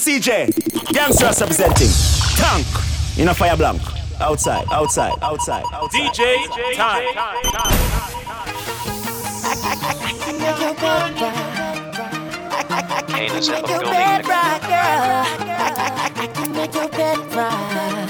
MCJ, Gangsters representing. Tank, in a fire blank. Outside, outside, outside, outside. DJ time. Heinous in the building. Make your bed right.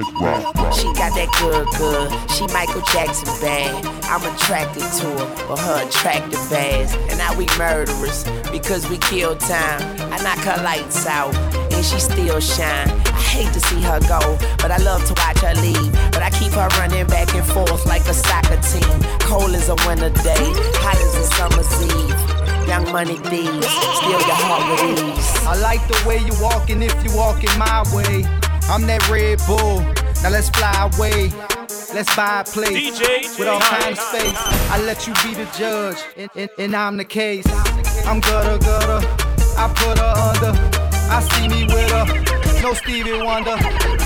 She got that good, good. She Michael Jackson bad. I'm attracted to her for her attractive ass. And now we murderers because we kill time. I knock her lights out and she still shine. I hate to see her go, but I love to watch her leave. But I keep her running back and forth like a soccer team. Cold as a winter day, hot as a summer's eve. Young money thieves, steal your heart with ease. I like the way you walking if you walking my way. I'm that Red Bull. Now let's fly away. Let's buy a place DJ with all kinds of space. I let you be the judge, and, and, and I'm the case. I'm gutter gutter. I put her under. I see me with her. No Stevie Wonder.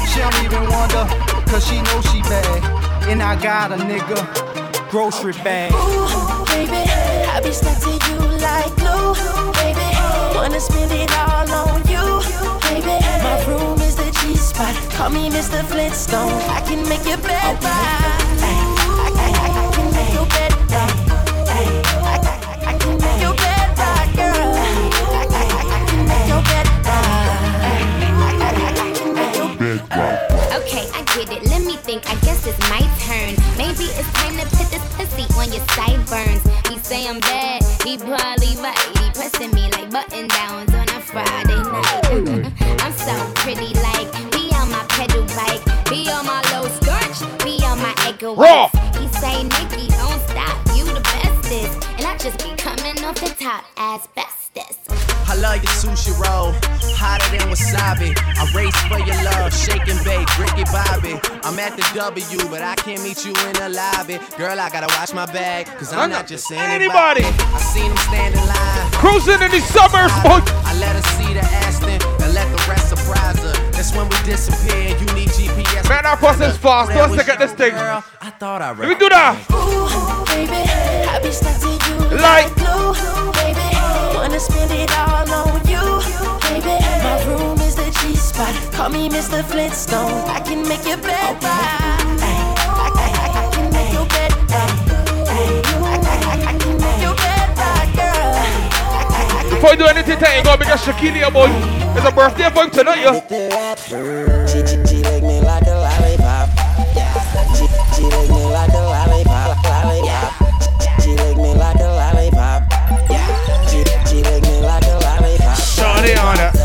She don't even wonder, cause she know she bad. And I got a nigga. Grocery bag. Ooh, baby, I be stuck to you like glue, baby. Wanna spend it all on you, baby. My room is G spot. Call me Mr. Flintstone. I can make your bed Okay, I get it. Let me think. I guess it's my turn. Maybe it's time to put this pussy on your sideburns. He say I'm bad. He probably pressing me like button downs on a Friday night. I'm so pretty, just be coming off the top as bestest. I love your sushi roll, hotter than wasabi. I race for your love, shake and bake, Ricky Bobby. I'm at the W, but I can't meet you in the lobby. Girl, I gotta watch my bag, cause I'm not just anybody. Anybody. I seen him stand in line. Cruising in these suburbs, boy. I let her see the Aston and let the rest surprise her. That's when we disappear. You need GPS. Man, our process fast. Where Let's was look at this thing. Girl, I thought I Let me do that. Ooh, baby, I be stuck to you Like- like baby. Wanna spend it all on you, baby. My room is the G spot. Call me Mr. Flintstone. I can make your bed. I, I, I, I can your bed Before you do anything, tell you go because Shaquille, your boy. It's a birthday for him tonight, yo. She, she, she lick me like a lollipop. She, she lick me like a lollipop.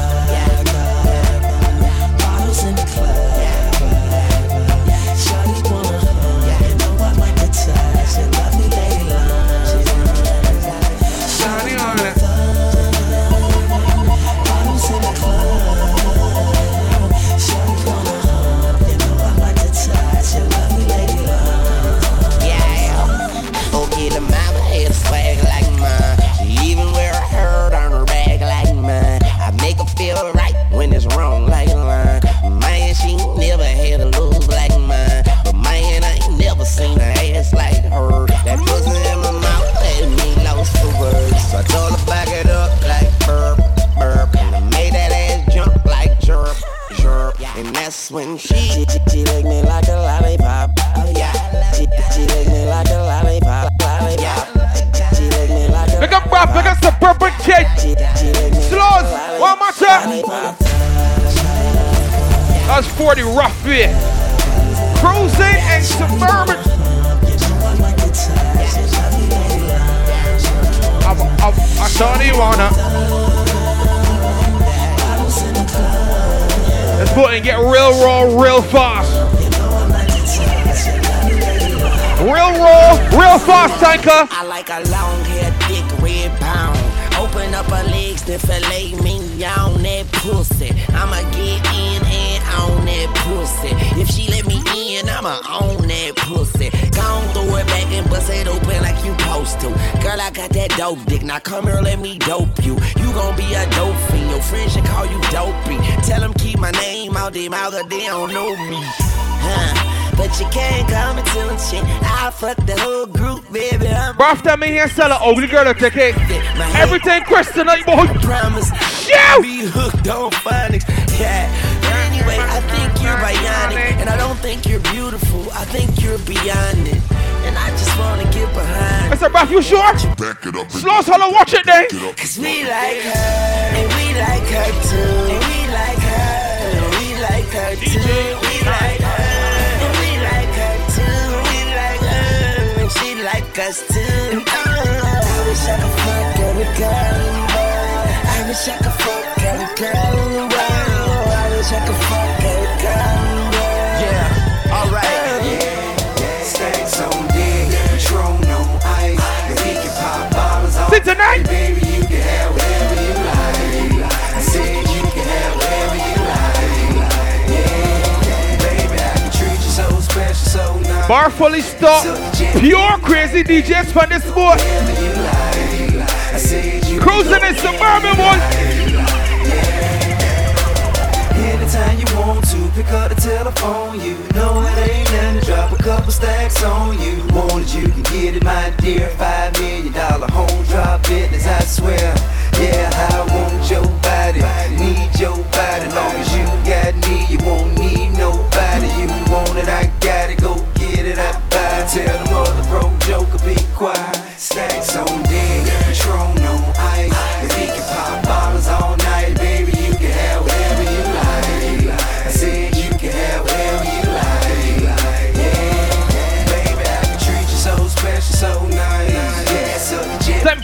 Real raw, real fast. Real raw, real fast, tanker. I like a long hair, thick red pound. Open up her legs to fillet me on that pussy. I'ma get in and on that pussy. If she let me in, I'ma own that pussy. Gon' throw it back and bust it open like you supposed to. Girl, I got that dope dick. Now come here, let me dope you. You gon' be a dope fiend. Your friends should call you dopey. Tell them keep my name out their mouth, 'cause they don't know me. Huh. but you can't come into a shit. I fuck the whole group, baby. I'm Bro, after me here, sell an ugly girl to take it. Everything question tonight, boy. promise. Yeah. Be hooked on phonics. Yeah. Bionic, and I don't think you're beautiful. I think you're beyond it, and I just wanna get behind. Mr. Buff, you sure? Back it up. Slow, slow, watch it then. Cause we like her, and we like her too. And we like her, and we like her too. We like her, and we like her too. We like her, and she like us too. Oh, I wish I could fuck every girl in the world. I wish I could fuck every girl in the world. I wish I could fuck every girl Sit tonight. Baby, you. Bar fully stocked. Pure crazy DJs for this boy. Cruising in suburban one. Anytime you want to, pick up the telephone. You know it. Drop a couple stacks on you. Wanted you can get it, my dear. Five million dollar home drop business, I swear. Yeah, I want your body, need your body. Long as you got me, you won't need nobody. You want it, I got it. Go get it, I buy. it. Tell them all the mother broke joker be quiet.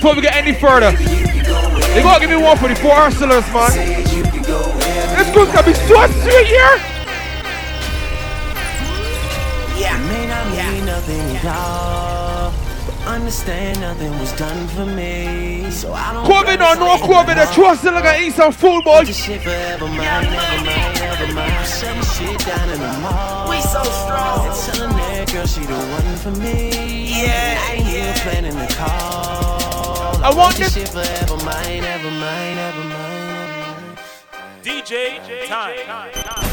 Before we get any further. you can go wherever. They gotta give me one for the four hustlers, man. Said you can go wherever. This group's gonna be so sweet here. Yeah, May not mean nothing, y'all. But understand nothing was done for me. So I don't. COVID or no COVID, the trust still gonna eat some food, boy. This shit forever mine, never mind, never mind. Shutting shit down in the mall. we so strong. And telling that girl she the one for me. Yeah, I ain't yeah. even planning the call. I want this this- shit forever mine, ever mine, ever mine, ever mine. DJ time.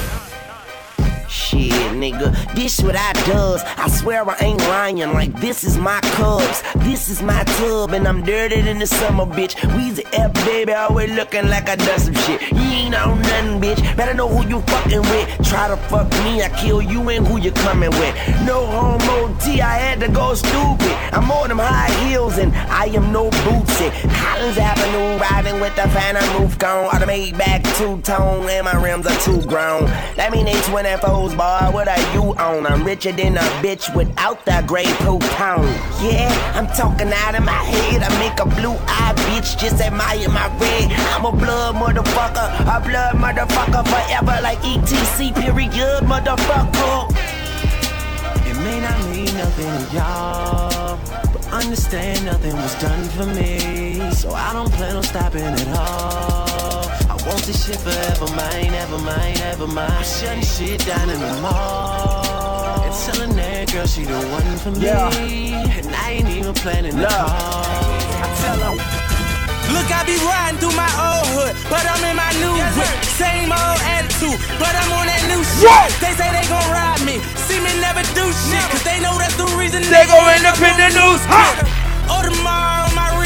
Shit, nigga, this what I does. I swear I ain't lying. Like this is my cubs, this is my tub, and I'm dirty than the summer, bitch. Weezy F, baby, always looking like I done some shit. You ain't on nothing, bitch. Better know who you fucking with. Try to fuck me, I kill you and who you coming with. No homo T, I had to go stupid. I'm on them high heels and I am no bootsy. Collins Avenue, riding with the phantom roof gone. Automated back two tone, and my rims are too grown. That mean they 24s, What are you on? I'm richer than a bitch without that gray pound. Yeah, I'm talking out of my head. I make a blue eye bitch just admire my red. I'm a blood motherfucker, a blood motherfucker forever like ETC period, motherfucker. It may not mean nothing to y'all, but understand nothing was done for me. So I don't plan on stopping at all. I want this shit forever mine, ever mine, ever mine. Shutting shit down in the mall. And telling that girl she the one for me. Yeah. And I ain't even planning the Love. call. I tell 'em. Look, I be riding through my old hood, but I'm in my new whip. Same old attitude, but I'm on that new shit. Whoa. They say they gon' ride me, see me never do shit, cause they know that's the reason They gon' end up in the news. Ha! Audemars on my wrist,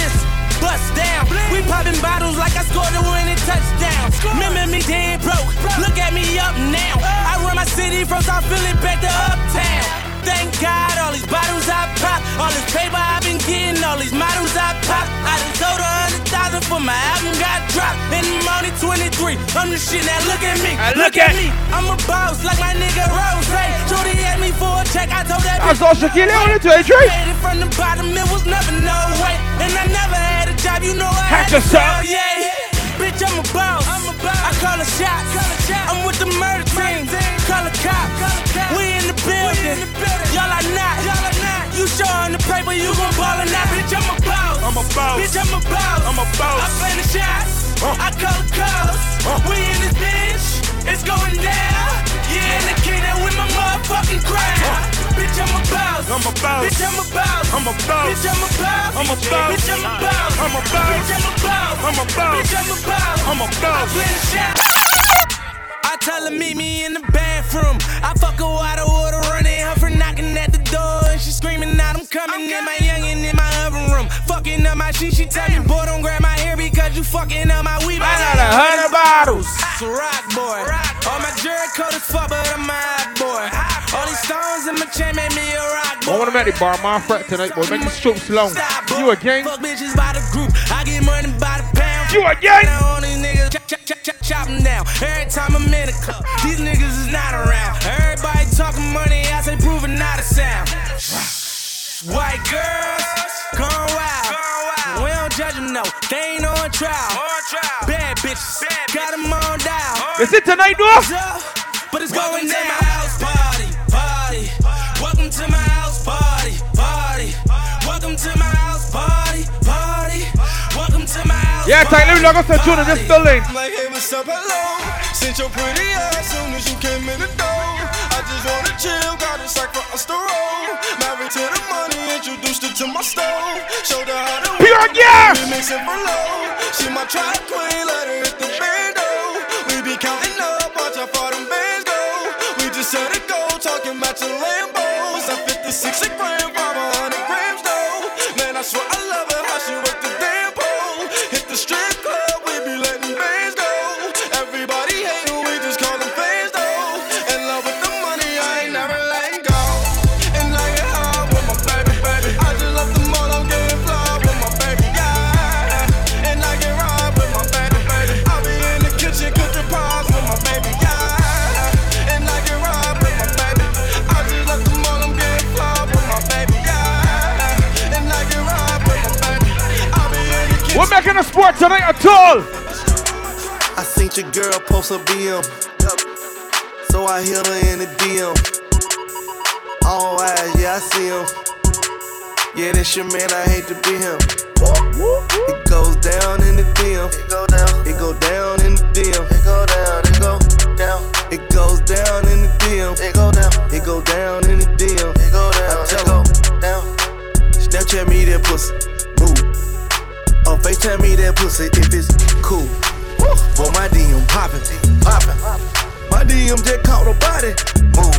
bust down. We popping bottles like I scored a winning touchdown. Remember me dead broke, look at me up now. Uh. I run my city from South Philly back to Uptown. Thank God, all these bottles I pop, all this paper I've been getting, all these models I pop. I done sold a hundred thousand for my album got dropped. In the morning 23, I'm the shit, now look at me, Now look at- me. I'm a boss like my nigga Rose. Jody asked me for a check, I told that That's all Shaquille O'Neal to a drink. It from the bottom, it was never no way. And I never had a job, you know I Hack had to yourself. sell, yeah. Bitch, I'm a boss. I'm a boss. I call the shots. I'm with the murder team. Call a cop. We in the building. Y'all are not. You showing the paper, you gon' ball or not. Bitch, I'm a boss. I'm a boss. Bitch, I'm a boss. I'm a boss. I play the shots. Uh. I call the calls. Uh. We in this bitch. It's going down. Yeah, in the kingdom with my motherfucking crown. Bitch, I'm a boss. I'm a boss. Bitch, I'm a boss. I'm a boss. Bitch, I'm a boss. I'm a boss. Bitch, I'm a boss. I'm a boss. Bitch, I'm a boss. I'm a boss. Bitch, I'm a boss. I'm a boss. I'm a boss. I tell her meet me in the bathroom. I fuck her out of water running her for knocking at the door, and she screaming out, I'm coming. I'm my youngin' in my oven room, fucking up my shit. She tell me, boy, don't grab my you fucking up my weave. I got a hundred bottles. It's a rock boy. All my jury coat is fuck, but I'm a hot boy. All these stones in my chain made me a rock boy. I want to make the bar my fret tonight, boy. Make these strokes long. You a gang? Fuck bitches by the group. I get money by the pound. You a gang? All these niggas chop, chop, chop, chop, chop 'em down. Every time I'm in the club, these niggas is not around. Everybody talking money, I say proving not a sound. White girls, gone wild. We don't judge them, no. They ain't on trial. Bad bitches, got them on dial. Is it tonight, dog? But it's going down. my house party, party. Welcome to my house party, party. Welcome to my house party, party. Welcome to my house. Yeah, tight. Let me log us to tune in this building. Like, hey, what's up, hello? Since your pretty ass soon as you came in the door. I just wanna chill, got a sack for us to roll. Married to the money, introduced her to my stove. Showed her how to We mix it for low. She my track queen, let her hit the bando. We be counting up, watch how far them bands go. We just set it go, talking about your Lambos. At 56 kitchen. We're making sport tonight at all. I seen your girl post a BM. So I hit her in the DM. All eyes, yeah, I see him. Yeah, that's your man, I hate to be him. It goes down in the DM. It go down. It go down in the FaceTime me that pussy if it's cool. Boy, my DM poppin', poppin'. My DM just caught a body. Move.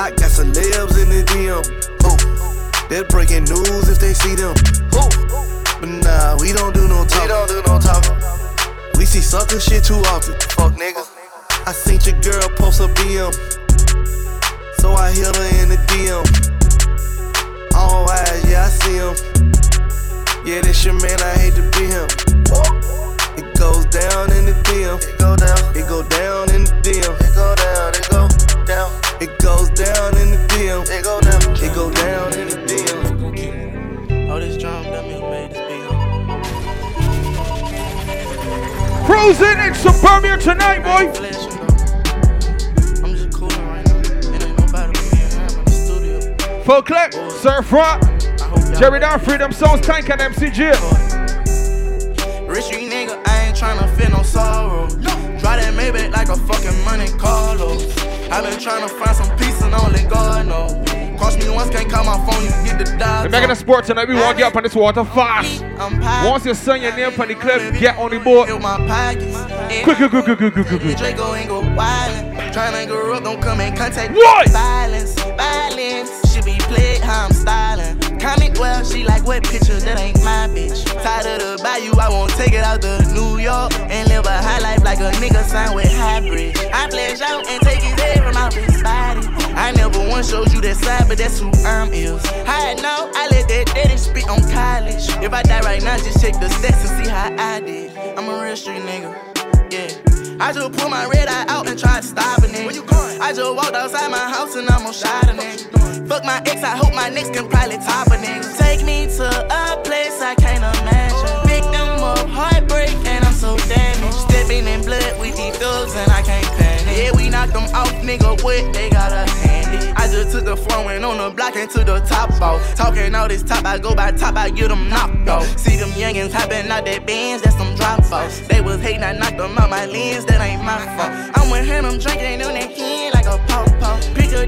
I got celebs in the DM. Ooh. They're breaking news if they see them. Ooh. But nah, we don't do no talking. We don't do no talking. We see sucker shit too often. Fuck niggas. I seen your girl post a BM. So I hit her in the DM. All eyes, yeah, I see him. Yeah, this your man, I hate to be him. It goes down in the DM. It go down. It go down in the DM. It go down. It go down. It goes down in the DM. It go down. It go down in the DM. All this drum dummy made this beat. Cruising in suburbia tonight, boy. I'm just cooling right now. And ain't nobody with me in here. I'm in the studio. Full clip, Surf Rock, Jerry Down, Freedom Songs, Tank and MCG. Sorrow. Drive that Maybach like a fucking Monte Carlo. I been tryna find some peace and only God know. Cross me once, can't call my phone, you get the dial. We're making a sport tonight. We to get up on this water fast. Once you send your name on the clip, get on the board. Fill my pockets. Quick, quick, quick, quick, quick, quick, quick. Draco ain't go wildin'. Tryna grow up, don't come in contact What? violence. Violence should be played how I'm styling. Comment well, she like wet pictures, that ain't my bitch. Tired of the bayou, I won't take it out to New York and live a high life like a nigga signed with hybrid. I pledge out and take his head from out his body. I never once showed you that side, but that's who I'm is. I know I let that daddy speak on college. If I die right now, just check the stats and see how I did. I'm a real street nigga, yeah. I just pull my red eye out and try to stop a nigga. Where you going? I just walked outside my house and I'm gonna shot a nigga. Fuck my ex, I hope my next can probably top a nigga. Take me to a place I can't imagine. Victim of heartbreak and I'm so damaged. Stepping in blood with these thugs and I can't panic. Yeah, we knocked them off, nigga. What they got a handy? I just took the floor and on the block and to the top off. Talking all this top, I go by top, I get them knocked off. See youngins hopping out that Benz, that's some drop offs. They was hating, I knocked them out my lens, that ain't my fault. I'm with him, I'm drinking on that hen like a pop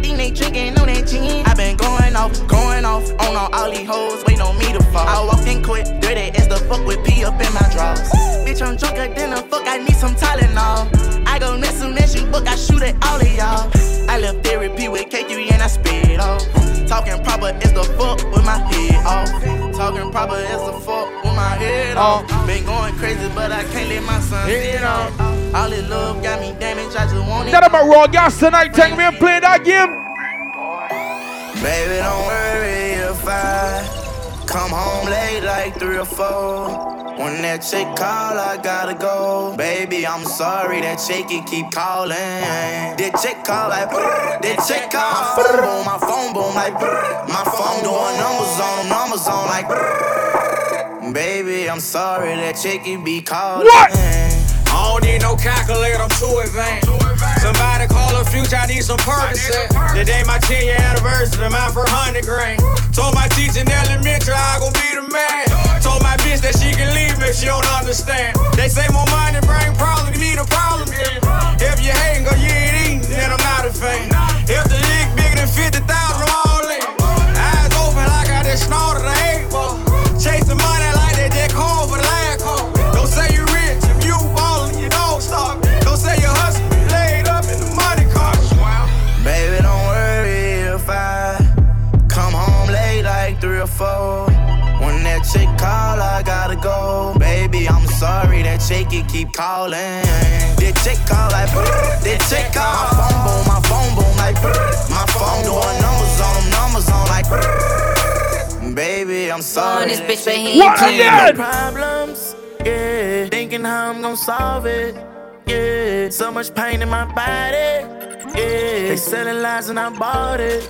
D, they drinking on that gin. I been going off, going off on all, these hoes, waiting on me to fall. I walked in quick, dirty as the fuck with P up in my drawers. Bitch, I'm drunker than a fuck, I need some Tylenol. I go next soon as you book, I shoot at all of y'all. I left therapy with K3 and I spit off. Talking proper is the fuck with my head off. Talking proper is the fuck with my head off. Been going crazy, but I can't let my son see it off. All this love got me damaged, I just want it. That about raw gas tonight. Take me and play that game. Baby, don't worry if I come home late like three or four. When that chick call, I gotta go. Baby, I'm sorry that chick can keep calling. That chick call like, that chick call. My phone boom, my phone boom like, my phone doing numbers on numbers on like. Baby, I'm sorry that chick can be calling. What? I don't need no calculator, I'm too advanced. Somebody call a future, I need some Percocet. Today my 10 year anniversary, mine for 100 grand. Told my teacher in elementary I gon' be the man. Told my bitch that she can leave me if she don't understand. They say more money bring problems, give me the problem then. If you hating, go you ain't eating, then I'm not a fan. If the lick bigger than 50,000, I'm all in. Eyes open like I just snorted a sorry that chick can keep calling. That chick call like, that chick call. My phone boom, my phone boom like, brrr. my phone doing numbers on them, numbers on like. brrr. Baby, I'm sorry. this bitch, but he What again? Problems, yeah. Thinking how I'm gonna solve it, yeah. So much pain in my body, yeah. They selling lies and I bought it,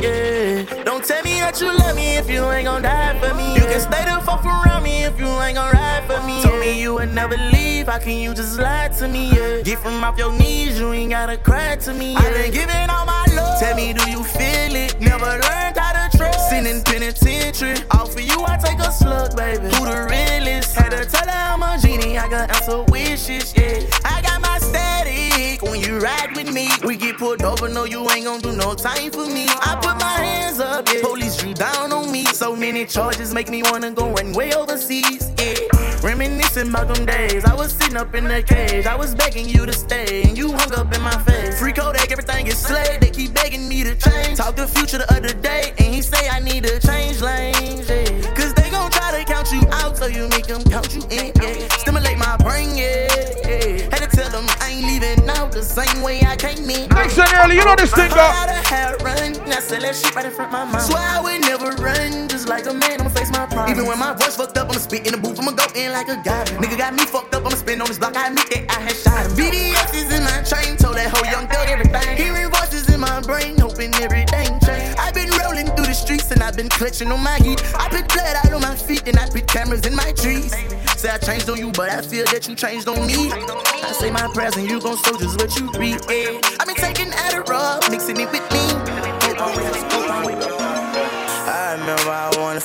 yeah. Don't tell me that you love me if you ain't gon' die for me. You can stay the fuck around me if you ain't gon' ride for me. Told me you would never leave, how can you just lie to me? Yeah. Get from off your knees, you ain't gotta cry to me. Yeah. I been giving all my love. Tell me, do you feel it? Never learned how to trust. Sin in penitentiary. All for you, I take a slug, baby. Who the realest? Had to tell her I'm a genie, I got answer wishes, yeah. I got my static when you ride with me. We get pulled over, no, you ain't gon' do no time for me. I put my hands up, yeah. Police drew down on me. So many charges make me wanna go and way overseas, yeah. Reminiscing about them days. I was sitting up in the cage. I was begging you to stay, and you hung up in my face. Free Kodak, everything is slayed. They keep begging me to change. Talk the future the other day, and he say I need to change lanes, yeah. Cause so you make them count you in, yeah. Stimulate my brain, yeah. yeah. Had to tell them I ain't leaving out the same way I came in. Next and early, you know this thing, I go. had a hair run, now sell that shit right in front of my mouth. Swear I would never run, just like a man, I'ma face my problem. Even when my voice fucked up, I'ma spit in the booth, I'ma go in like a god. Nigga got me fucked up, I'ma spin on this block, I admit that I had shot him. BBS is in my train, told that whole young thug everything. Hearing voices in my brain, hoping everything been through the streets and I've been clutching on my heat. I put blood out on my feet and I put cameras in my trees. Say I changed on you, but I feel that you changed on me. I say my prayers and you gon' just what you read. I've been taking Adderall, mixing it with me.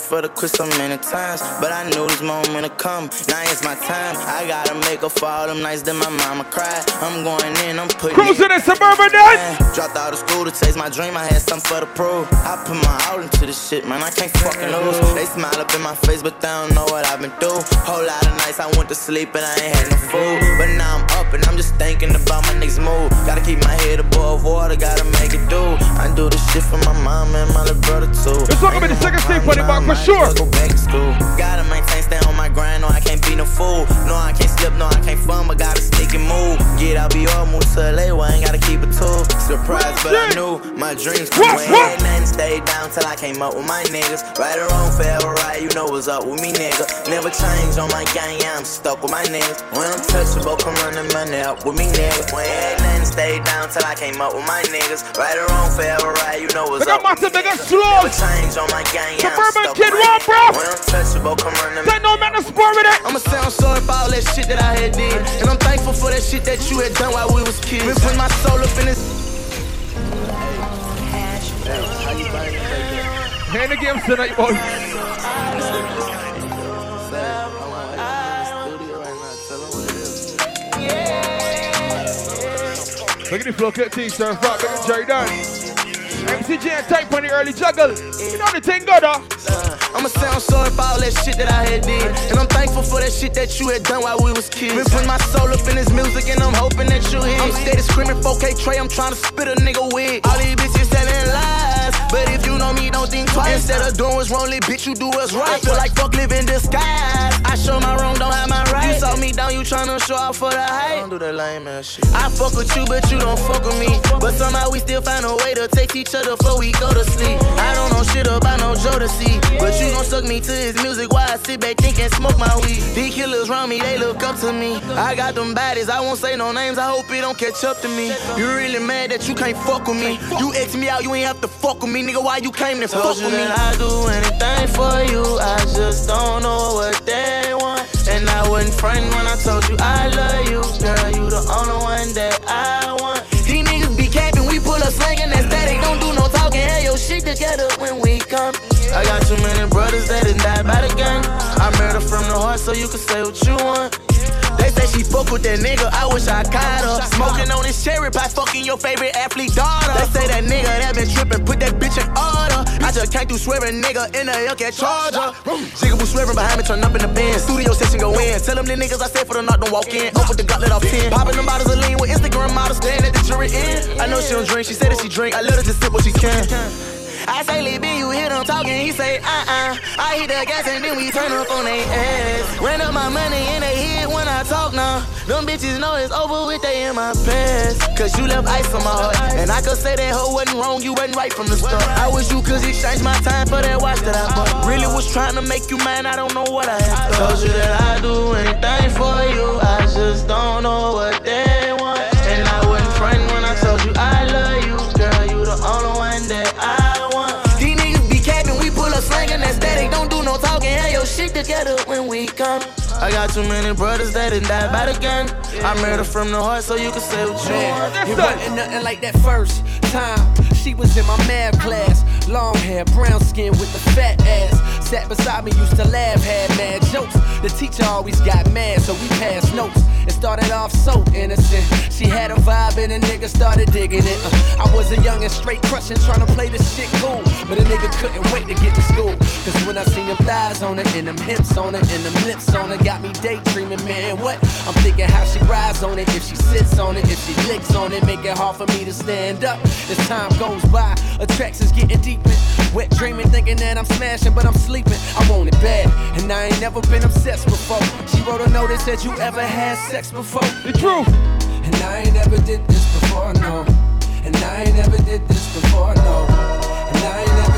For the quit so many times, but I knew this moment would come. Now it's my time. I gotta make up for all them nights that my mama cried. I'm going in, I'm putting Cruising in suburban then. Dropped out of school to chase my dream. I had something for the prove. I put my all into this shit, man. I can't fucking lose. They smile up in my face, but they don't know what I've been through. Whole lot of nights I went to sleep and I ain't had no food. But now I'm up and I'm just thinking about my next move. Gotta keep my head above water, gotta make it do. I do this shit for my mom and my little brother too. It's talking about the second stage for the back sure. Go back to school. Gotta maintain, on my grind. No, I can't be no fool. No, I can't slip. No, I can't fun, but gotta stick and move. Get out, be all move to LA. Where I ain't gotta keep it too. Surprised, but I knew my dreams when what? nothing stayed down till I came up with my niggas. Right or wrong, forever right. You know what's up with me, nigga. Never change on my gang. Yeah, I'm stuck with my niggas. When I'm touchable, come running money up with me, nigga. When nothing stayed down till I came up with my niggas. Right or wrong, forever right. You know what's up up. with me, up. Slow. Never change on my gang. Yeah, I'm stuck with my niggas. When I'm touchable, come running Say no man to sport with it. I'ma say I'm sorry for all that shit that I had did. And I'm thankful for that shit that you had done while we was kids. Been putting my soul up in this. Hand the games tonight, boy. Look at the flow, cut team, sir. Fuck, look at Jerry Dunn. MCG and type on the early juggle. You know the thing, go though. Uh, I'ma say I'm sorry for all that shit that I had did. And I'm thankful for that shit that you had done while we was kids. Been putting my soul up in this music and I'm hoping that you hear. I'm steady screaming 4K Trey, I'm trying to spit a nigga wig. All these bitches telling lies. Twice. Instead of doing what's wrong, bitch, you do what's right. I feel like fuck live in disguise. I show my wrong, don't have my right. You saw me down, you tryna show off for the hype. Don't do that lame ass shit. I fuck with you, but you don't fuck with me. But somehow we still find a way to text each other before we go to sleep. I don't know shit about no Joe to see. But you gon' suck me to his music while I sit back think and smoke my weed. These killers around me, they look up to me. I got them baddies, I won't say no names, I hope it don't catch up to me. You really mad that you can't fuck with me. You X me out, you ain't have to fuck with me, nigga. Why you came to fuck with me? I do anything for you, I just don't know what they want. And I wasn't frightened when I told you I love you, girl. You the only one that I want. These niggas be capping, we pull up slanging that static. Don't do no talking, have your shit together when we come. I got too many brothers that done died by the gun. I murder from the heart, so you can say what you want. She fuck with that nigga, I wish I caught her. Smoking on this cherry pie, fucking your favorite athlete daughter. They say that nigga that been tripping, put that bitch in order. I just came through swearing, nigga, in a Hellcat Charger. Jigaboo swearing behind me, turn up in the band. Studio session go in. Tell them the niggas I said for the knock, don't walk in. Up with the gauntlet off 10. Popping them bottles of lean with Instagram models, staying at the jury end. I know she don't drink, she said that she drink. I let her just sip what she can. I say, Lil B, you hear them talking, he say, uh-uh. I hit the gas and then we turn up on they ass. Ran up my money and they hit when I talk now. Them bitches know it's over with, they in my past. Cause you left ice on my heart. And I could say that hoe wasn't wrong, you wasn't right from the start. I wish you could exchange my time for that watch that I bought. Really was trying to make you mine, I don't know what I to. Told you that I do anything for you, I just don't know what they we come. I got too many brothers that done died by the gun. I murder from the heart, so you can say what you want. It wasn't nothing like that first time. She was in my math class. Long hair, brown skin with the fat ass. Sat beside me, used to laugh, had mad jokes. The teacher always got mad, so we passed notes. It started off so innocent. She had a vibe and a nigga started digging it. Uh, I was a young and straight crushing, trying to play this shit cool. But a nigga couldn't wait to get to school. Cause when I seen them thighs on it, and them hips on it, and them lips on it, got me daydreaming, man. What? I'm thinking how she rides on it, if she sits on it, if she licks on it, make it hard for me to stand up. As time goes by, attractions getting deeper. Wet dreaming, thinking that I'm smashing, but I'm sleeping. I want it bad, and I ain't never been obsessed before. She wrote a note that said you ever had sex before. The truth. And I ain't never did this before, no. And I ain't never did this before, no. And I ain't never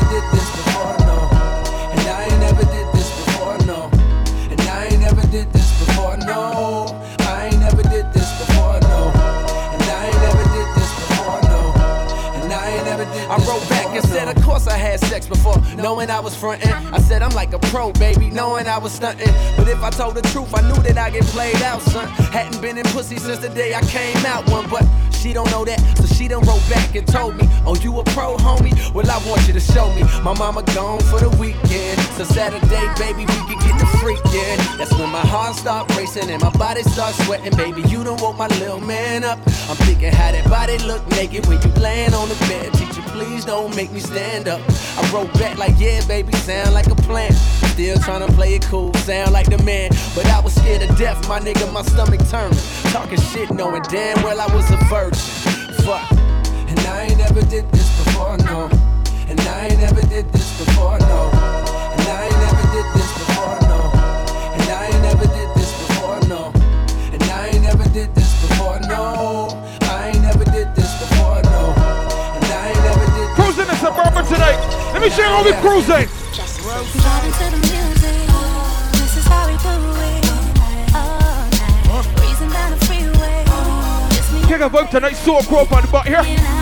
said, of course I had sex before, knowing I was frontin'. I said I'm like a pro, baby, knowing I was stuntin'. But if I told the truth, I knew that I get played out, son. Hadn't been in pussy since the day I came out one, but she don't know that, so she done wrote back and told me, Oh, you a pro, homie? Well, I want you to show me. My mama gone for the weekend, so Saturday, baby, we can get the freakin'. That's when my heart start racing and my body start sweating, baby. You done woke my little man up. I'm thinking how that body look naked when you laying on the bed. Teacher, please don't make me stand up. I wrote back like, yeah, baby, sound like a plan. Still trying to play it cool, sound like the man. But I was scared to death, my nigga, my stomach turned. Talking shit, knowing damn well I was a virgin. Fuck. And I ain't never did this before, no. And I ain't never did this before, no. And I ain't never did this before, no. And I ain't never did this before, no. And I ain't never did this before, no. I ain't never did this before, no. And I ain't never did Cruising in suburban tonight. Let me share how we cruising. Kick a vibe tonight, so crow up on the butt here.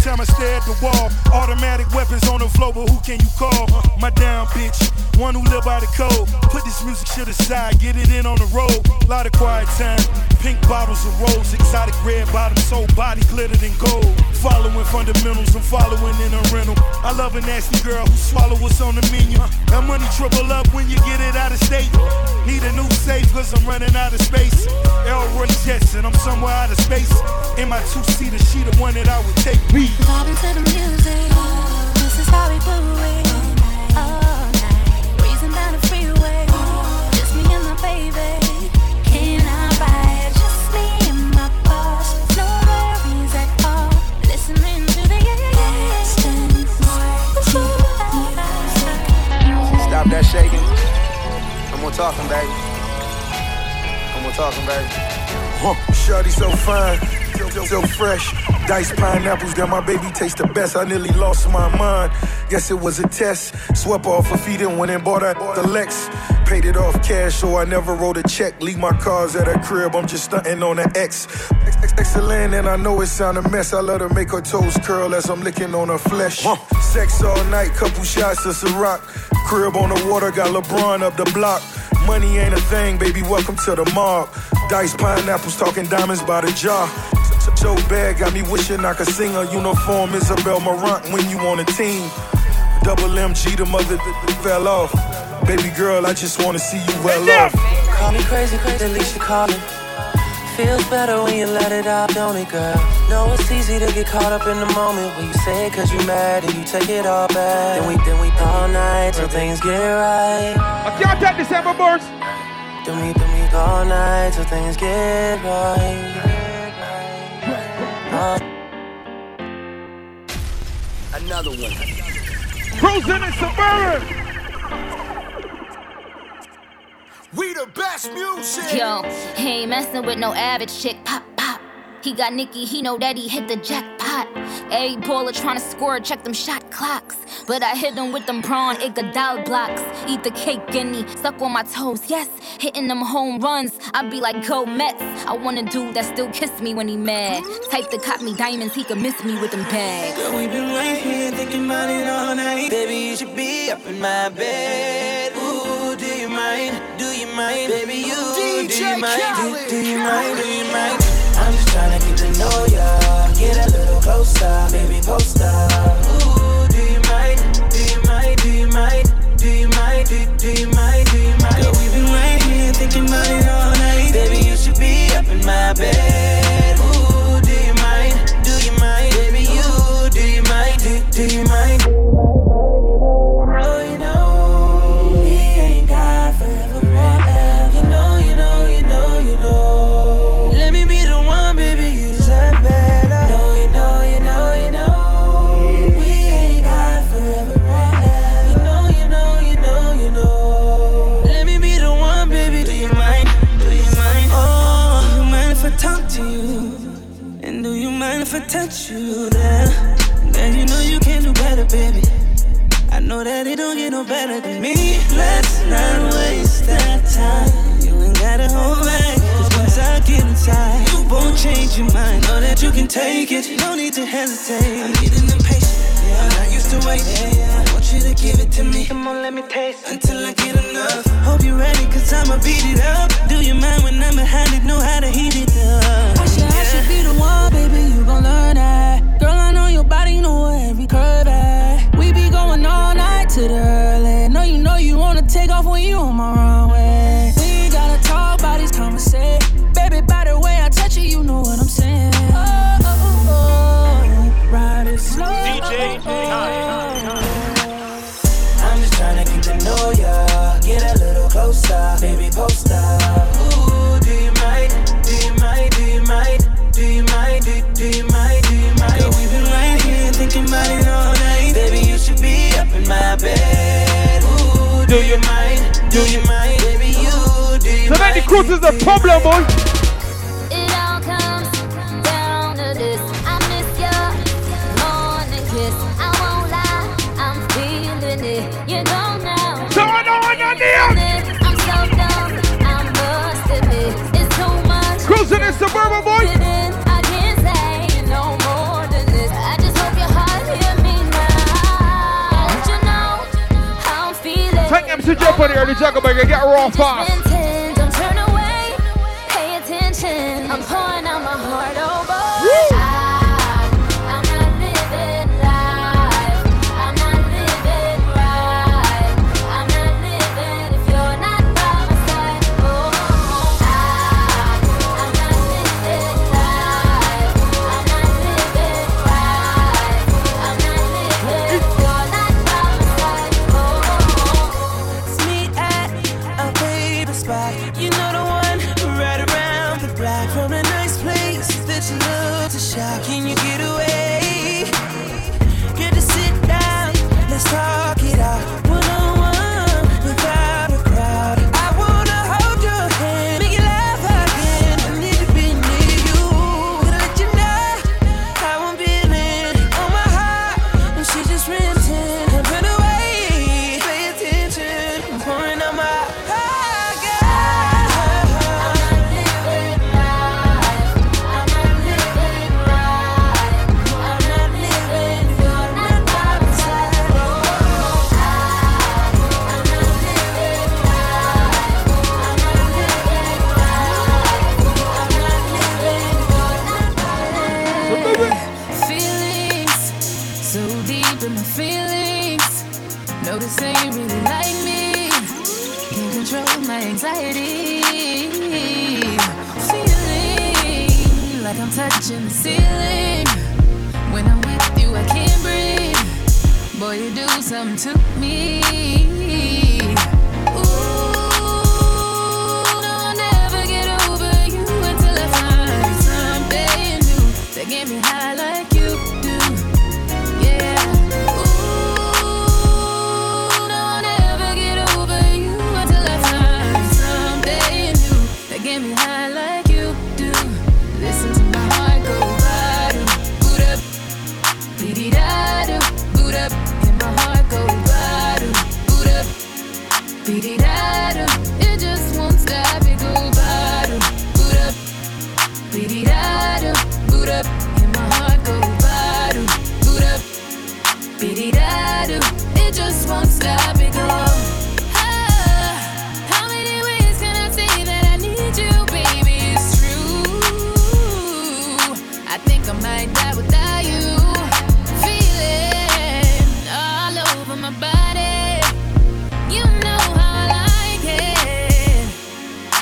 Sometimes I stare at the wall. Automatic weapons on the floor, but who can you call? My down bitch, one who live by the code. Put this music shit aside, get it in on the road. Lot of quiet time, pink bottles of rose, exotic red bottoms, whole body glittered in gold. Following fundamentals, I'm following in a rental. I love a nasty girl who swallow what's on the menu. That money triple up when you get it out of state. Need a new safe cause I'm running out of space. Elroy Jetson I'm somewhere out of space. In my two-seater, she the one that I would take. me. Vibing to the music. This is how we do it. Talking, baby. Huh. Shorty so fine, so, so fresh. Diced pineapples, that my baby taste the best. I nearly lost my mind. Guess it was a test. Swept off her feet and went and bought her the Lex. Paid it off cash, so I never wrote a check. Leave my cars at her crib, I'm just stunting on the X. Ex- ex- Excellent, and I know it sound a mess. I let her make her toes curl as I'm licking on her flesh. Sex all night, couple shots of Ciroc. Crib on the water, got LeBron up the block. Money ain't a thing, baby, welcome to the mob. Diced pineapples, talking diamonds by the jar. So- So bad, got me wishing I could sing a uniform Isabel Marant when you on a team. Double MG, the mother that that fell off. Baby girl, I just wanna see you well off. Call me crazy, crazy, at least you calling. Feels better when you let it out, don't it, girl? Know it's easy to get caught up in the moment when you say it cause you mad and you take it all back. Then we, then we all night till things get right. I can't take this ever, boys. Then we, then we all night till things get right. Uh, Another one. Cruising in Suburban. We the best music. Yo, he ain't messing with no average chick. Pop, pop. He got Nicki, he know that he hit the jackpot. A baller tryna score, check them shot clocks. But I hit them with them prawn Iguodala blocks. Eat the cake, guinea, suck on my toes, yes. Hitting them home runs, I be like, go Mets. I want a dude that still kiss me when he mad. Type that caught me diamonds, he could miss me with them bags. Girl, we been right here thinking about it all night. Baby, you should be up in my bed. Mind? Do you mind? Baby, you do you mind? Do, do you mind? Do you mind? I'm just trying to get to know ya. Get a little closer, baby, post up. Ooh, do you mind? Do you mind? Do you mind? Do you mind? Do, do you mind? Do you mind? Girl, we've been right here thinking about it all night. Baby, you should be up in my bed. You there? Girl, you know you can do better, baby. I know that it don't get no better than me. Let's not waste that time. You ain't gotta hold back. Cause once I get inside, you won't change your mind. Know that you can take it. No need to hesitate. I'm getting impatient. Yeah, I'm not used to waiting. I want you to give it to me. Come on, let me taste until I get enough. Hope you're ready, cause I'ma beat it up. Do you mind when I'm behind it? Know how to heat it up. I should, I should be the one, baby. You gon' learn that. Girl, I know your body, know where every curve at. We be going all night to the early. Know you know you wanna take off when you on my runway. We gotta talk about these conversations. Baby, by the way I touch you, you know what I'm saying. Oh, oh, oh, oh. Ride it slow. DJ I'm just trying to get to know ya. Get a little closer, baby, post up. Bed. Ooh, do you mind? Do you mind? Baby, you do you So mind? many cruises a problem, boy. MC J for the early juggle, baby. Get raw fast.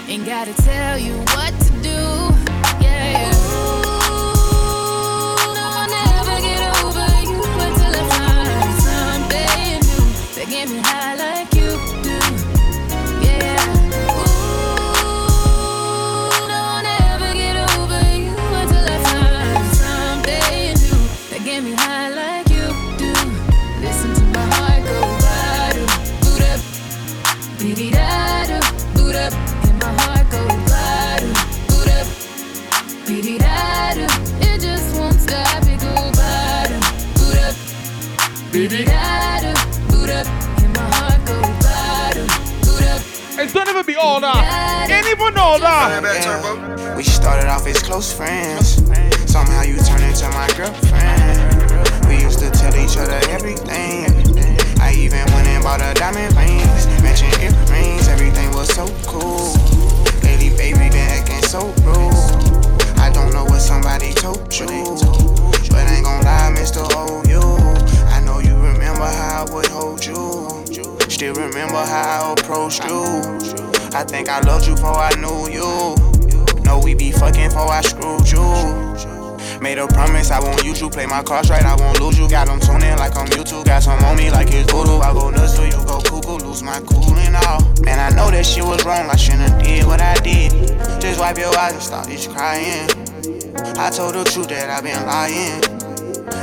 Ain't gotta tell you what to do. Yeah. Ooh, no, I'll never get over you until I find something new that get me high It's not even be that. Ain't even. Yeah. We started off as close friends. Somehow you turned into my girlfriend. We used to tell each other everything. I even went and bought her diamond rings, matching earrings. Everything was so cool. Lately, baby, been acting so rude. I don't know what somebody told you, but ain't gon' lie, Mr. OU. Oh, I know you remember how I would hold you. Still remember how I approached you. I think I loved you before I knew you. Know we be fucking before I screwed you. Made a promise I won't use you. Play my cards right, I won't lose you. Got them tuning like I'm YouTube. Got some on me like it's voodoo. I go nuts till you go cuckoo. Lose my cool and all. Man, I know that shit was wrong. I shouldn't did what I did. Just wipe your eyes and stop this crying. I told the truth that I've been lying.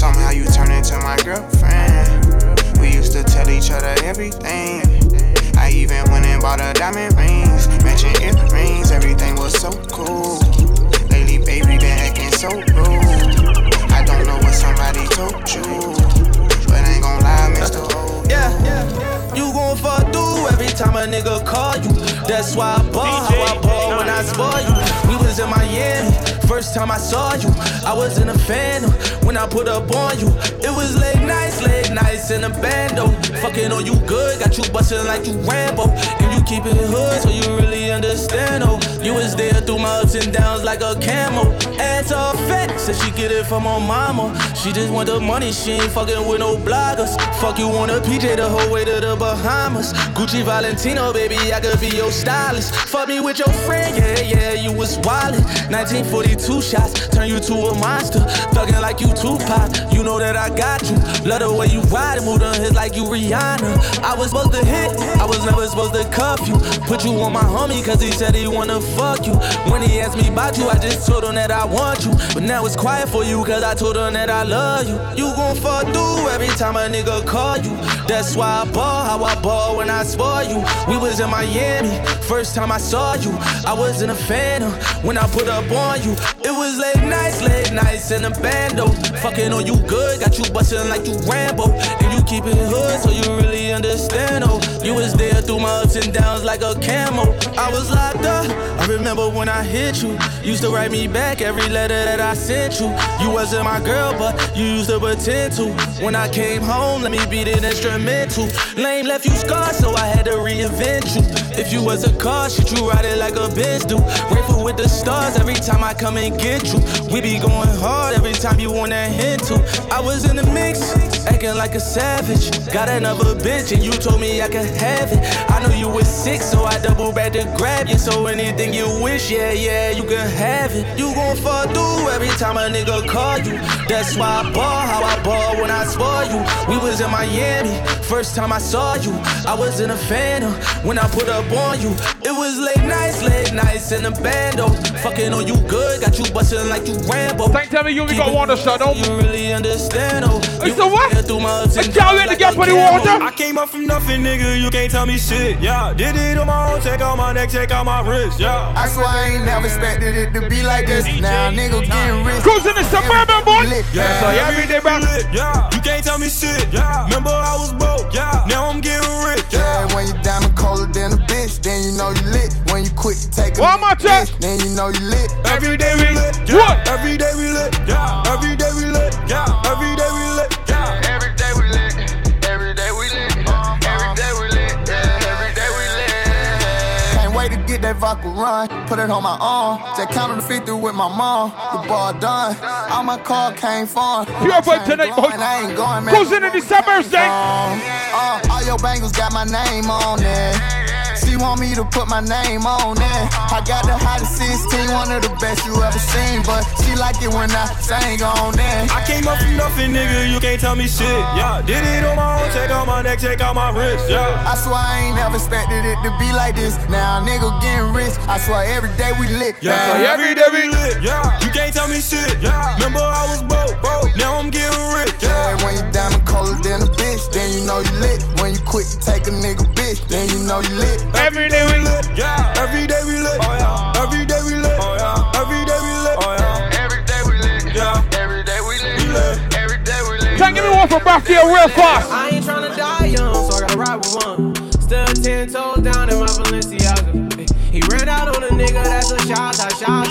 Somehow you turned into my girlfriend. We used to tell each other everything. I even went and bought her diamond rings, matching earrings. Everything was so cool. Lately, baby, been acting so rude. I don't know what somebody told you, but ain't gon' lie, Mr. O. Yeah, yeah. You gon' fuck through every time a nigga call you. That's why I ball how I ball when I spoil you. We was in Miami, first time I saw you. I was in a phantom when I put up on you. It was late nights, late nights in a bando. Fucking on you good, got you bustin' like you Rambo. And you keep it hood, so you really understand, oh. You was there through my ups and downs like a camel. Ass all fat, said she get it from her mama. She just want the money, she ain't fucking with no bloggers. Fuck you on a PJ the whole way to the Bahamas. Gucci Valentino, baby, I could be your stylist. Fuck me with your friend, yeah, yeah, you was wildin'. 1942 shots, turn you to a monster. Thuggin' like you Tupac, you know that I got you. Love the way you ride and move on hits like you Rihanna. I was supposed to hit, I was never supposed to cuff you. Put you on my homie, cause he said he wanna fuck you. When he asked me about you, I just told him that I want you. But now it's quiet for you, cause I told him that I love you. You gon' fuck through every time a nigga call you. That's why I ball how I ball when I spoil you. We was in Miami, first time I saw you. I was in a phantom when I put up on you. It was late nights, late nights in a bando. Fucking on you good, got you bustin' like you Rambo. And you keep it hood, so you really understand, oh. You was there through my ups and downs like a camel. I was locked up, I remember when I hit you. Used to write me back every letter letter that I sent you. You wasn't my girl, but you used to pretend to. When I came home, let me beat it instrumental. Lame left you scarred, so I had to reinvent you. If you was a car, shit, you ride it like a bitch do. Grateful with the stars every time I come and get you. We be going hard every time you want that hint to. I was in the mix, acting like a savage. Got another bitch, and you told me I could have it. I know you was sick, so I double back to grab you. So anything you wish, yeah, yeah, you can have it. You gon' fall through every time a nigga call you. That's why I ball how I ball when I spoil you. We was in Miami, first time I saw you. I was in a phantom when I put up on you. It was late nights, late nights in the bando. Fucking on you good, got you bustin' like you Rambo. Thank tell me you only got one shot, don't you? really understand, oh. It's the what? It's y'all in the gap for the water. I came up from nothing, nigga. You can't tell me shit. Yeah, did it on my own. Check out my neck, check out my wrist. Yeah. I swear I ain't never expected it to be like this. Now nigga getting rich. Cruising the suburban boy. Yeah, so every day back. Yeah, you can't tell me shit. Yeah, remember I was broke. Yeah, now I'm getting rich. Yeah, when you diamond colder than a bitch, then you know you lit. When you quit to take a One more time. then you know you lit. Every day we lit. Yeah. What? Every day we lit. Yeah. Every day we lit. Yeah. Every day we lit. Get that vodka run. Put it on my arm. Just counted the 50 with my mom. The ball done. All my car came from. Pure boy tonight, boy. I ain't going, man. Goes into December, day. Uh, all your bangles got my name on it. She want me to put my name on it. I got the hottest 16, one of the best you ever seen. But she like it when I sing on it. I came up from nothing, nigga. You can't tell me shit. Yeah, did it on my own. Check out my neck, check out my wrist. Yeah. I swear I ain't never expected it to be like this. Now nigga getting rich. I swear every day we lit. Yeah, every day we lit. Yeah, you can't tell me shit. Yeah, remember I was broke, broke. Now I'm getting rich. Yeah, when you diamond colder than a bitch, then you know you lit. When you quit to take a nigga bitch, then you know you lit. Every day we lit. Yeah, every day we lit. Oh yeah, every day we lit. Oh yeah, every day we lit. Oh yeah, every day we lit. Yeah, every day we lit. Every day we lit. Can't give me one for Raphael real fast. I ain't tryna die young, so I gotta ride with one. Still ten toes down in my Balenciaga. He ran out on a nigga, that's a shot, a shot,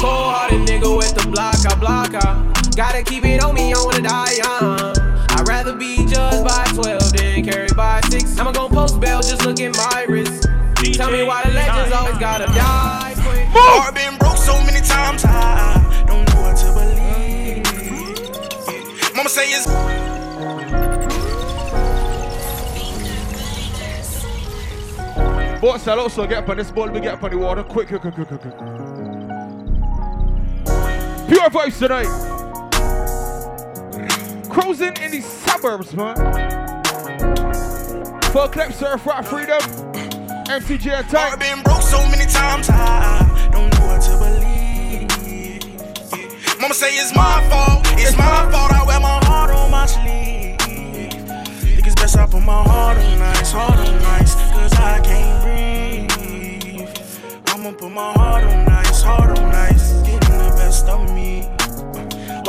Cold hearted nigga with the block, I block, I. Gotta keep it on me, I wanna die young. I'd rather be judged by 12 than carried by 6. I'ma gon' post bail, just look at my wrist. Tell me why the legends always gotta die quick. Heart been broke so many times, I don't know what to believe. Mama say it's. But sell also get up on this ball, we get up on the water. Quick, quick, quick, quick, quick, quick. Pure vibes tonight. Cruising in the suburbs, man. Full clip, surf, rock, freedom. MCG attack. I've been broke so many times, I don't know what to believe. Mama say it's my fault, it's my fault. I wear my heart on my sleeve. Think it's best I put my heart on ice, heart on ice, cause I can't breathe.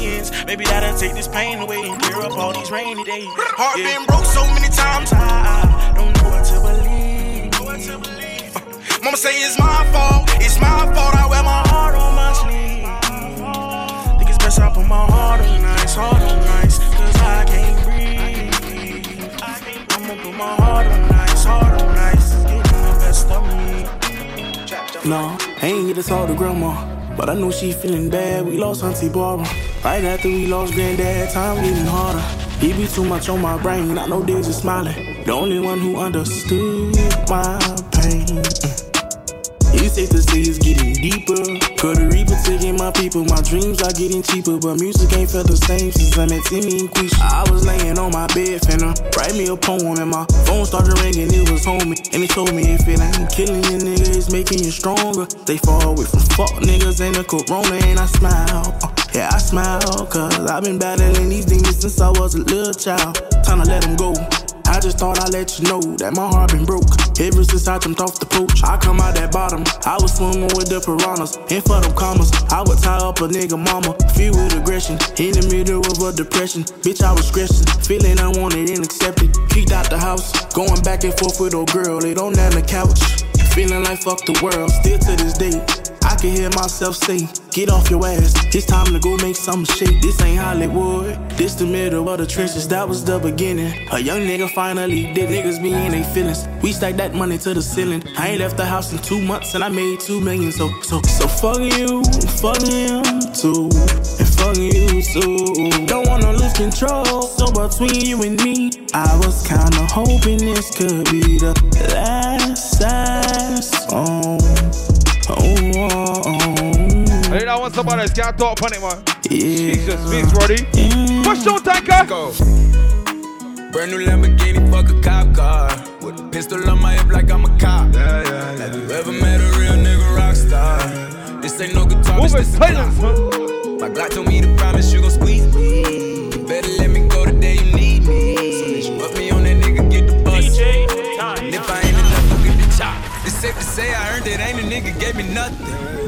Maybe that'll take this pain away and clear up all these rainy days. Heart yeah. been broke so many times, I don't know what to believe. Know what to believe. Uh, Mama say it's my fault, it's my fault. I wear my heart on my sleeve. Think it's best I put my heart on ice, heart on ice, cause I can't breathe. I'ma put my heart on ice, heart on ice, getting the best of me. No, I ain't get this all to grandma. But I know she feeling bad. We lost Auntie Barbara. Right after we lost Granddad, time getting harder. He be too much on my brain. I know days are smiling. The only one who understood my pain. Mm. He said safe to say it's getting deeper. The reaper taking my people, my dreams are getting cheaper. But music ain't felt the same since I met Timmy and Quisha. I was laying on my bed, finna write me a poem, and my phone started ringing, it was homie. And he told me if it ain't killing you, nigga, it's making you stronger. They fall away from fuck niggas and the corona, and I smile. Uh, yeah, I smile, cause I've been battling these demons since I was a little child. Time to let them go. I just thought I'd let you know that my heart been broke. Ever since I jumped off the porch, I come out that bottom. I was swimming with the piranhas. And for them commas, I would tie up a nigga mama. Filled with aggression, in the middle of a depression. Bitch, I was stressing, feeling unwanted and accepted. Kicked out the house, going back and forth with old girl. Laid on the couch, feeling like fuck the world. Still to this day, I can hear myself say, Get off your ass, it's time to go make some shake. This ain't Hollywood, this the middle of the trenches, that was the beginning. A young nigga finally did niggas be in they feelings. We stacked that money to the ceiling. I ain't left the house in two months and I made two million. So, so, so fuck you, fuck him too, and fuck you too. Don't wanna lose control, so between you and me, I was kinda hoping this could be the last sad song. Oh, oh, oh. I think I want somebody that's can't talk on it, man. Jesus, Vince, Roddy. Push on, tanker. Go. Brand new Lamborghini, fuck a cop car. With a pistol on my hip like I'm a cop. Yeah, yeah, yeah. Have you ever met a real nigga rock star? This ain't no guitar, bitch, this a clock. My Glock told me to promise you gon' squeeze me. Better let safe to say I earned it, ain't a nigga gave me nothing.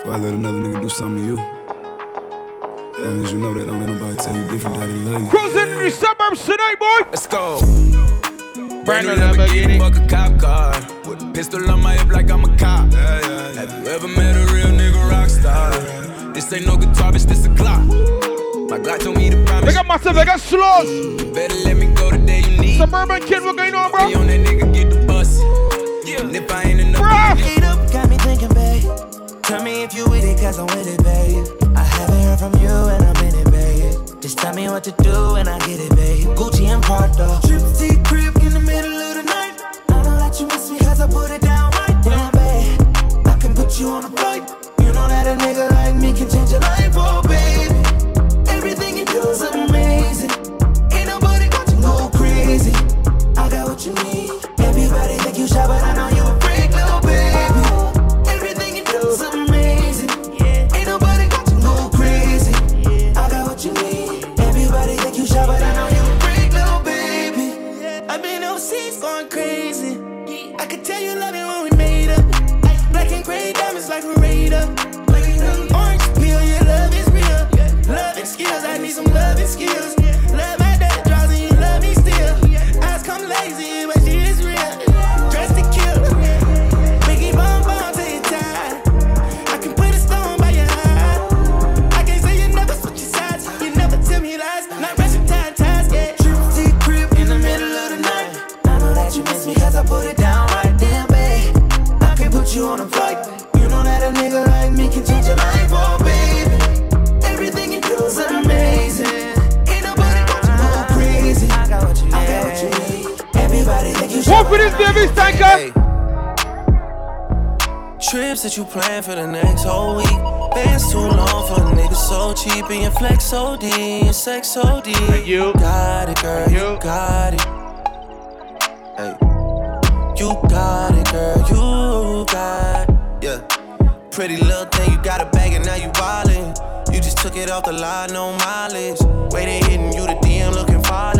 Before I let another nigga do something to you. As long as you know that, don't let nobody tell you different that they love you. Cruising in the suburbs tonight, boy. Let's go. Brand new Lamborghini, fuck a cop car. With a pistol on my hip like I'm a cop. Have you ever met a real nigga rock star? This ain't no guitar, bitch, this a clock. My Glock told me to promise. They got massive, they got slows. Better let me go the day you need. Suburban kid, what going on, bro? Me on that nigga, get the bus. Yeah. And if I ain't enough, Heat up, got me thinking, babe. Tell me if you with it, cause I'm with it, babe. I haven't heard from you and I'm in it, babe. Just tell me what to do and I get it, babe. Gucci and Prada. Trip to crib in the middle of the night. I know that you miss me cause I put it down right down, babe. I can put you on a flight. You know that a nigga like me can change your life, oh, baby. Everything you do is amazing. Ain't nobody got to go crazy. I got what you need. Everybody think you shy, but I know you Think with this Davis tanker. Trips that you plan for the next whole week. Bands too long for a nigga so cheap. And your flex so D, and sex so D. You got it, girl. You got it. Hey. You got it, girl. You got it. Yeah. Pretty little thing, you got a bag and now you wildin'. You just took it off the line, no mileage. Waiting, hitting you the DM looking falling.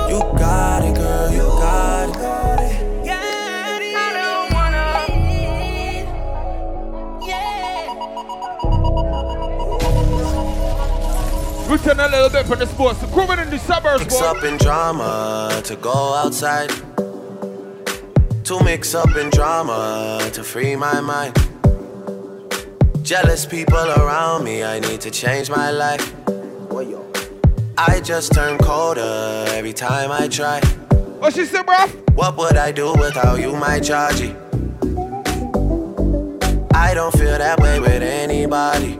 go outside. To mix up in drama to free my mind. Jealous people around me, I need to change my life. I just turn colder every time I try. What she said, bro? What would I do without you, my chargy? I don't feel that way with anybody.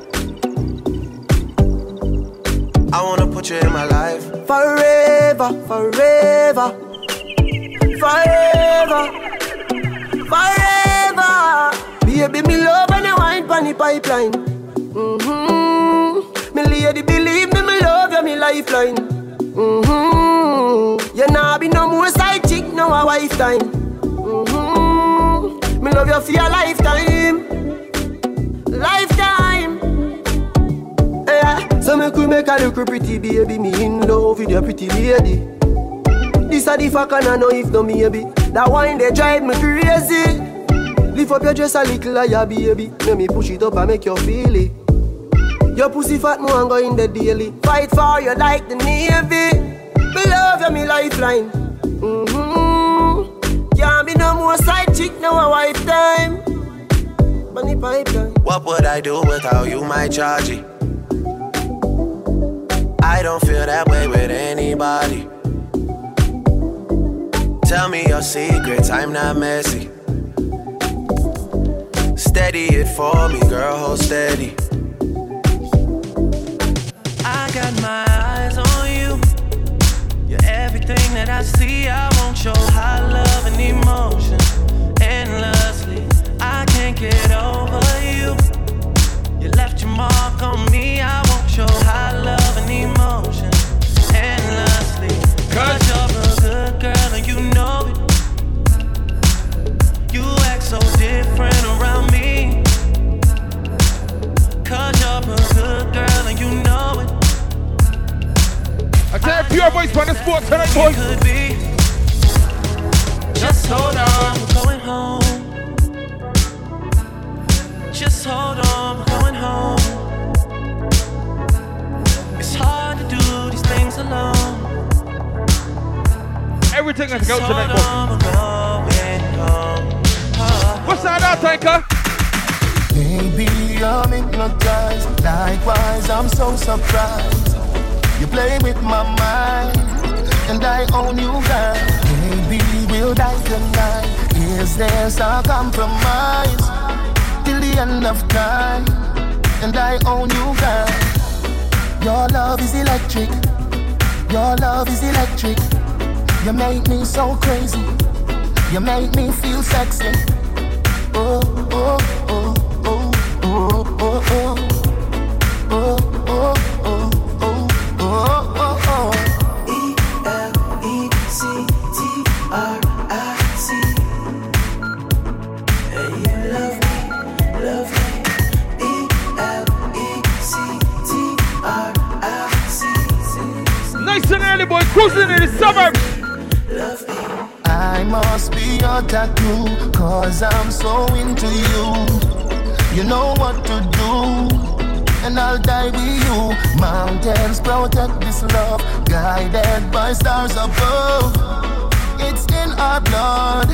I wanna put you in my life. Forever, forever, forever forever. Baby, me love when you wine pon the pipeline. Mm-hmm. Me lady, believe me, me love you, me lifeline. Mm-hmm. You nah be no more side chick, no a wife time. Mm-hmm. Me love you for your. Lifetime. Make a look pretty baby, me in love with your pretty lady. This a the fuck and I know if no maybe. That wine they drive me crazy. Lift up your dress a little higher, baby. Let me push it up and make you feel it. Your pussy fat, and go in the daily. Fight for you like the navy. Me love you, me lifeline. Mm-hmm. Can't be no more side chick, no a wife time. Bunny pipeline. What would I do without you, my chargy? I don't feel that way with anybody. Tell me your secrets, I'm not messy. Steady it for me, girl, hold steady. I got my eyes on you. You're everything that I see. I want your high love and emotion endlessly. I can't get over you. You left your mark on me. I want your high love Cause you're a good girl and you know it. You act so different around me. Cause you're a good girl and you know it. I tell pure boys for the sports tonight, boys. Could be. Just hold on, we're going home. Just hold on, we're going home. It's hard to do these things alone. Everything to go tonight, boys. What's that, Tanker? Baby, I'm hypnotized. Likewise, I'm so surprised. You play with my mind, and I own you, girl. Maybe we'll die tonight. Is there some compromise till the end of time? And I own you, girl. Your love is electric. Your love is electric. You make me so crazy. You make me feel sexy. Oh, oh, oh, oh, oh, oh, oh. Oh, Nice and early, boy, cruising in the suburbs be your tattoo, cause I'm so into you. You know what to do, and I'll die with you. Mountains protect this love, guided by stars above. It's in our blood,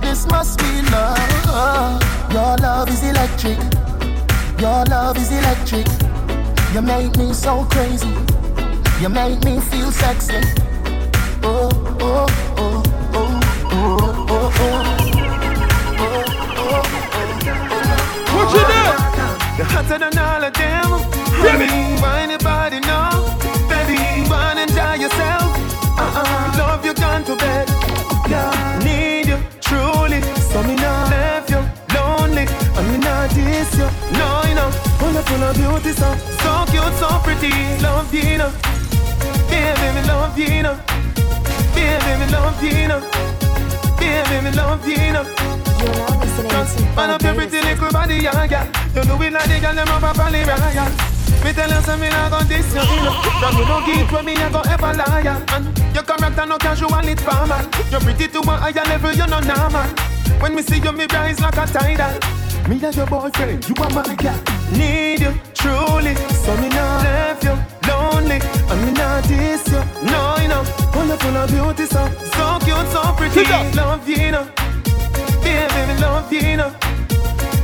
this must be love. Your love is electric, your love is electric. You make me so crazy, you make me feel sexy. Oh, oh. What you do? You're hotter than all of them. Baby, why anybody know? Baby, wanna enjoy yourself. Uh-uh, love you gone to bed. Yeah, need you truly. So me not left you lonely. And me not diss you. No, you know, full of full of beauty, so so cute, so pretty. Love you, know. Baby, me love you, know. Baby, me love you, know. Baby, me love you, know. Man up your pretty little body, yeah, yeah. You know we like the girl them up a valley, yeah, yeah. Me tell you something, I gon' diss you, you know. That you don't get with me, I go ever lie, And your character no casual, it's formal. You're pretty to a higher level, you're not normal. When me see you, me rise like a tidal. Me and your boyfriend, you are my girl. Need you, truly. So me not left you lonely. And me not diss you. No, you know. Full of, beauty, so, so cute, so pretty. Love you, you know. Baby, me love you, you know.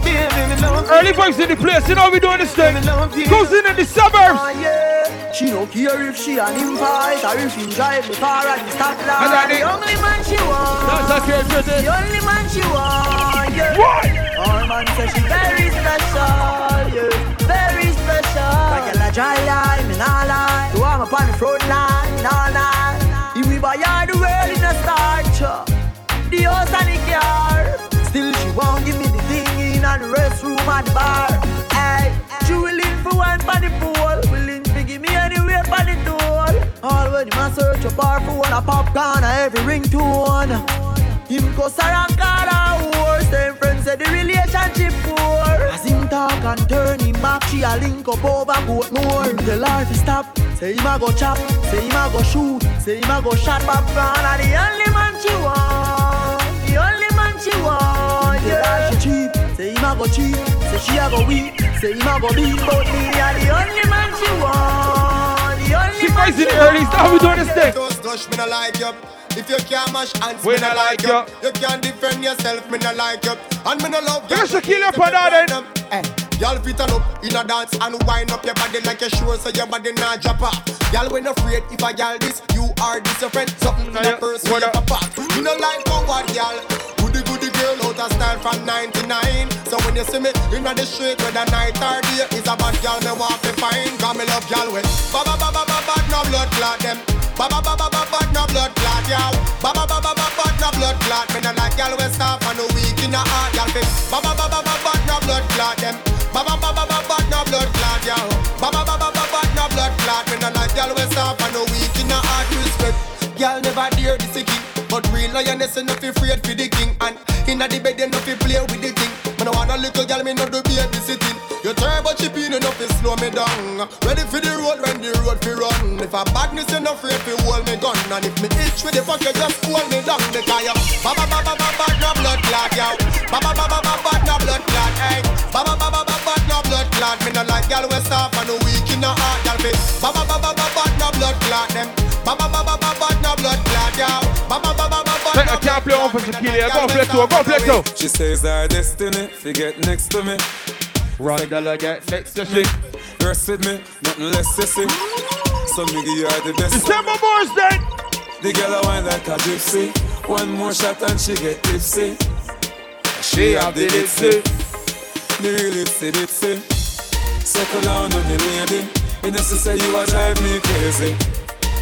Baby, me love you. Early voice in the place, you know we doing this thing. Who's in the suburbs? Ah, yeah. She don't care if she an invite or if you drive the car at the stoplight. And The only man she want. That's okay, pretty. The only man she want. Yeah. What? Our man says she very special. Yeah. A dry line, me nah lie. You want me on the front line, all night. If we buy her the world in a starch. The house and the car. Still she won't give me the thing in the restroom and the bar. Hey, she willing for one for the pool. Willing to give me anywhere for the tool. All when you must search a bar for one a popcorn or every ringtone. Him go sarang cara horse. Them friends say the relationship poor. As talk and turn him back, she a link up over boat more. Him tell her to stop. Say him a go chop. Say him a go shoot. Say him a go shot popcorn. And the only man she want. The only man she want. Yeah. She cheap. Say him a go cheap. Say she a go weak. Say him a go beat. But me a the only man she want. The only She man voice in the early, how we doing this thing? Just gush, me no like you. If you can't mash hands, We me no not like like you. you. You can't defend yourself, me no like you. And me no love Give us a kill up. Hey, y'all fit on up in a dance and wind up your body like you sure so your body not drop off. Y'all when afraid if I y'all this, you are this your friend. Something in the first way pop off. You no like forward, y'all. Goody goody girl out of style from 99. So when you see me in the street whether night or day, is a bad girl me want to find. Cause me love y'all with ba ba ba ba ba ba no blood clot them. Ba ba ba ba ba ba no blood clot y'all. Ba ba ba ba ba ba no blood clot. Me no like y'all with soft and no weak in the heart y'all fit. Ba ba ba ba ba no blood clot them. Ba ba ba ba ba ba no blood clot y'all. Ba ba ba ba ba ba no blood clot. Me no like y'all with soft and no weak in the heart respect. Y'all never dare a king, but real lioness enough afraid for the king. And inna the bed enough fi play with the thing. Me no want a little girl, me no do babysitting. You turbo chipping enough to slow me down. Ready for the road when the road fi run. If a badness you no afraid fi hold me gun. And if me itch with the fuck you just hold me down. Because you ba ba ba ba ba ba no blood clot yo. Ba ba ba ba ba ba no blood clot hey. Ba ba ba ba ba ba no blood clot. Me no like y'all we soft and no weak in the heart fi. Ba ba ba ba ba no blood clot them. Ba ba ba ba ba ba no blood clot yo. Ba ba ba ba ba ba I can't play one for Shaquille. Go play two. Go play two. She says our destiny, fi get next to me. Run dollar get next to me. Rest with me, nothing less sissy. So me give you are the best. December Morris then. The girl a wine like a gypsy. One more shot and she get tipsy. She have the lipsy. The real lipsy dipsy. Circle down on the lady. You say you a drive me crazy.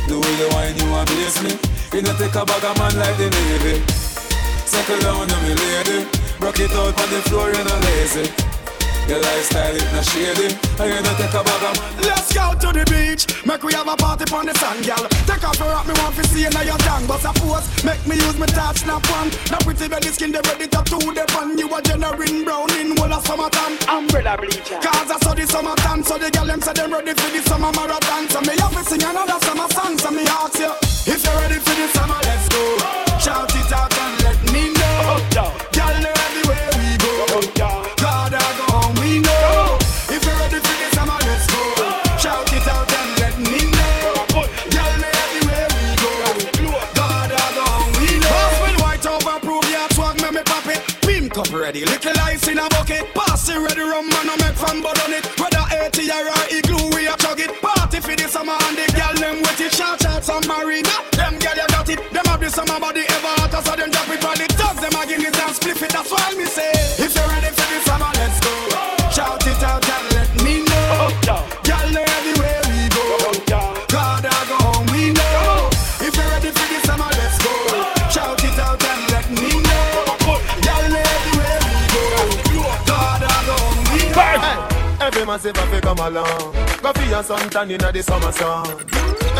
The way you wine you amaze me. You know take a bag of man like the navy. Circle down on me lady. Rock it out on the floor you no lazy. Your lifestyle is not shady. I ain't to take a bag of Let's go to the beach. Make we have a party on the sand, girl. Take off your rock, me want to see you now your tongue. But suppose, make me use my touch snap one. Now pretty belly skin, they ready to do the fun. You a generating brown in whole of summertime. Umbrella bleacher. Cause I saw the summertime, so the girl them say them ready for the summer marathon. So me have to sing another summer song, so me ask you. If you're ready for the summer, let's go. Shout it out and let me know. Girl, Cup ready, little ice in a bucket. Pass it ready, rum man, I make fun, but on it. Whether 80 or igloo, we a chug it. Party for the summer and the girl them wet it. Shout out some marina, them girl you got it. Them have the summer body ever hotter, so them drop it on the dogs. Them a Guinness and split it. That's why me say, massive have to come along. Go for your suntan inna the summer sun.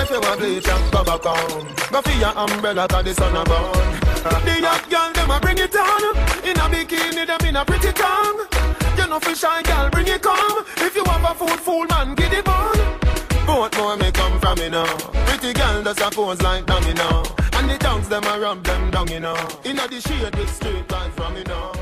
If you want bleach and go back home. Go for your umbrella 'cause the sun a burn. The young girl them a bring it on. In a bikini them in a pretty tongue. You know for shy girl bring it come. If you have a food full man get it on. Both more may come from me now. Pretty girl does a pose like dummy now. And the tongues them a rub them down you know. Inna the shade with straight light from me now.